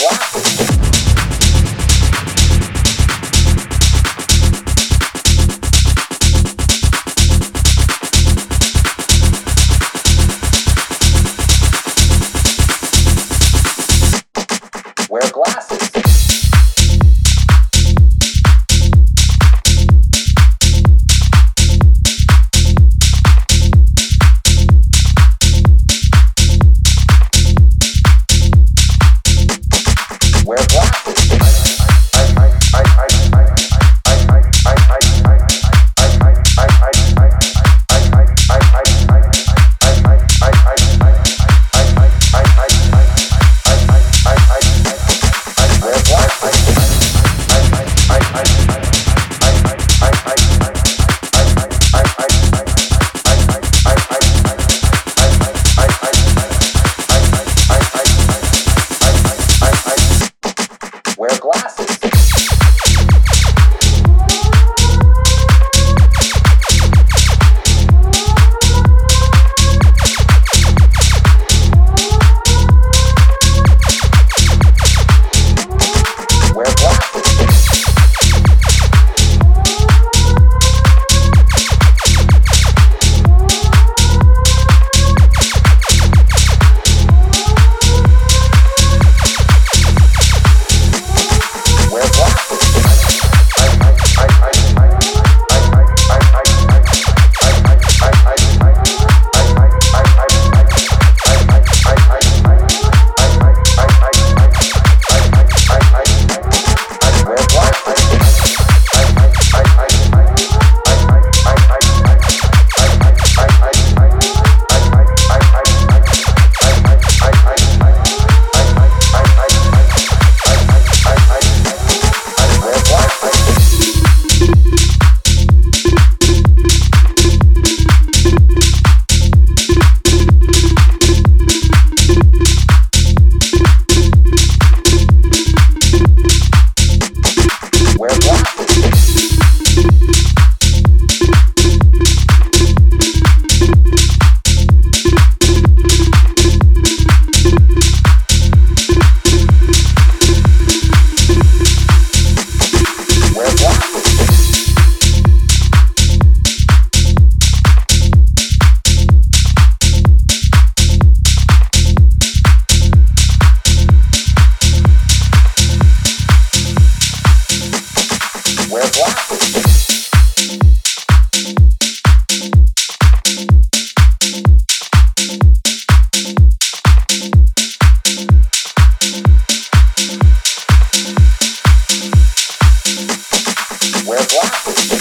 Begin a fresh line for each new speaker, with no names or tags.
Wow.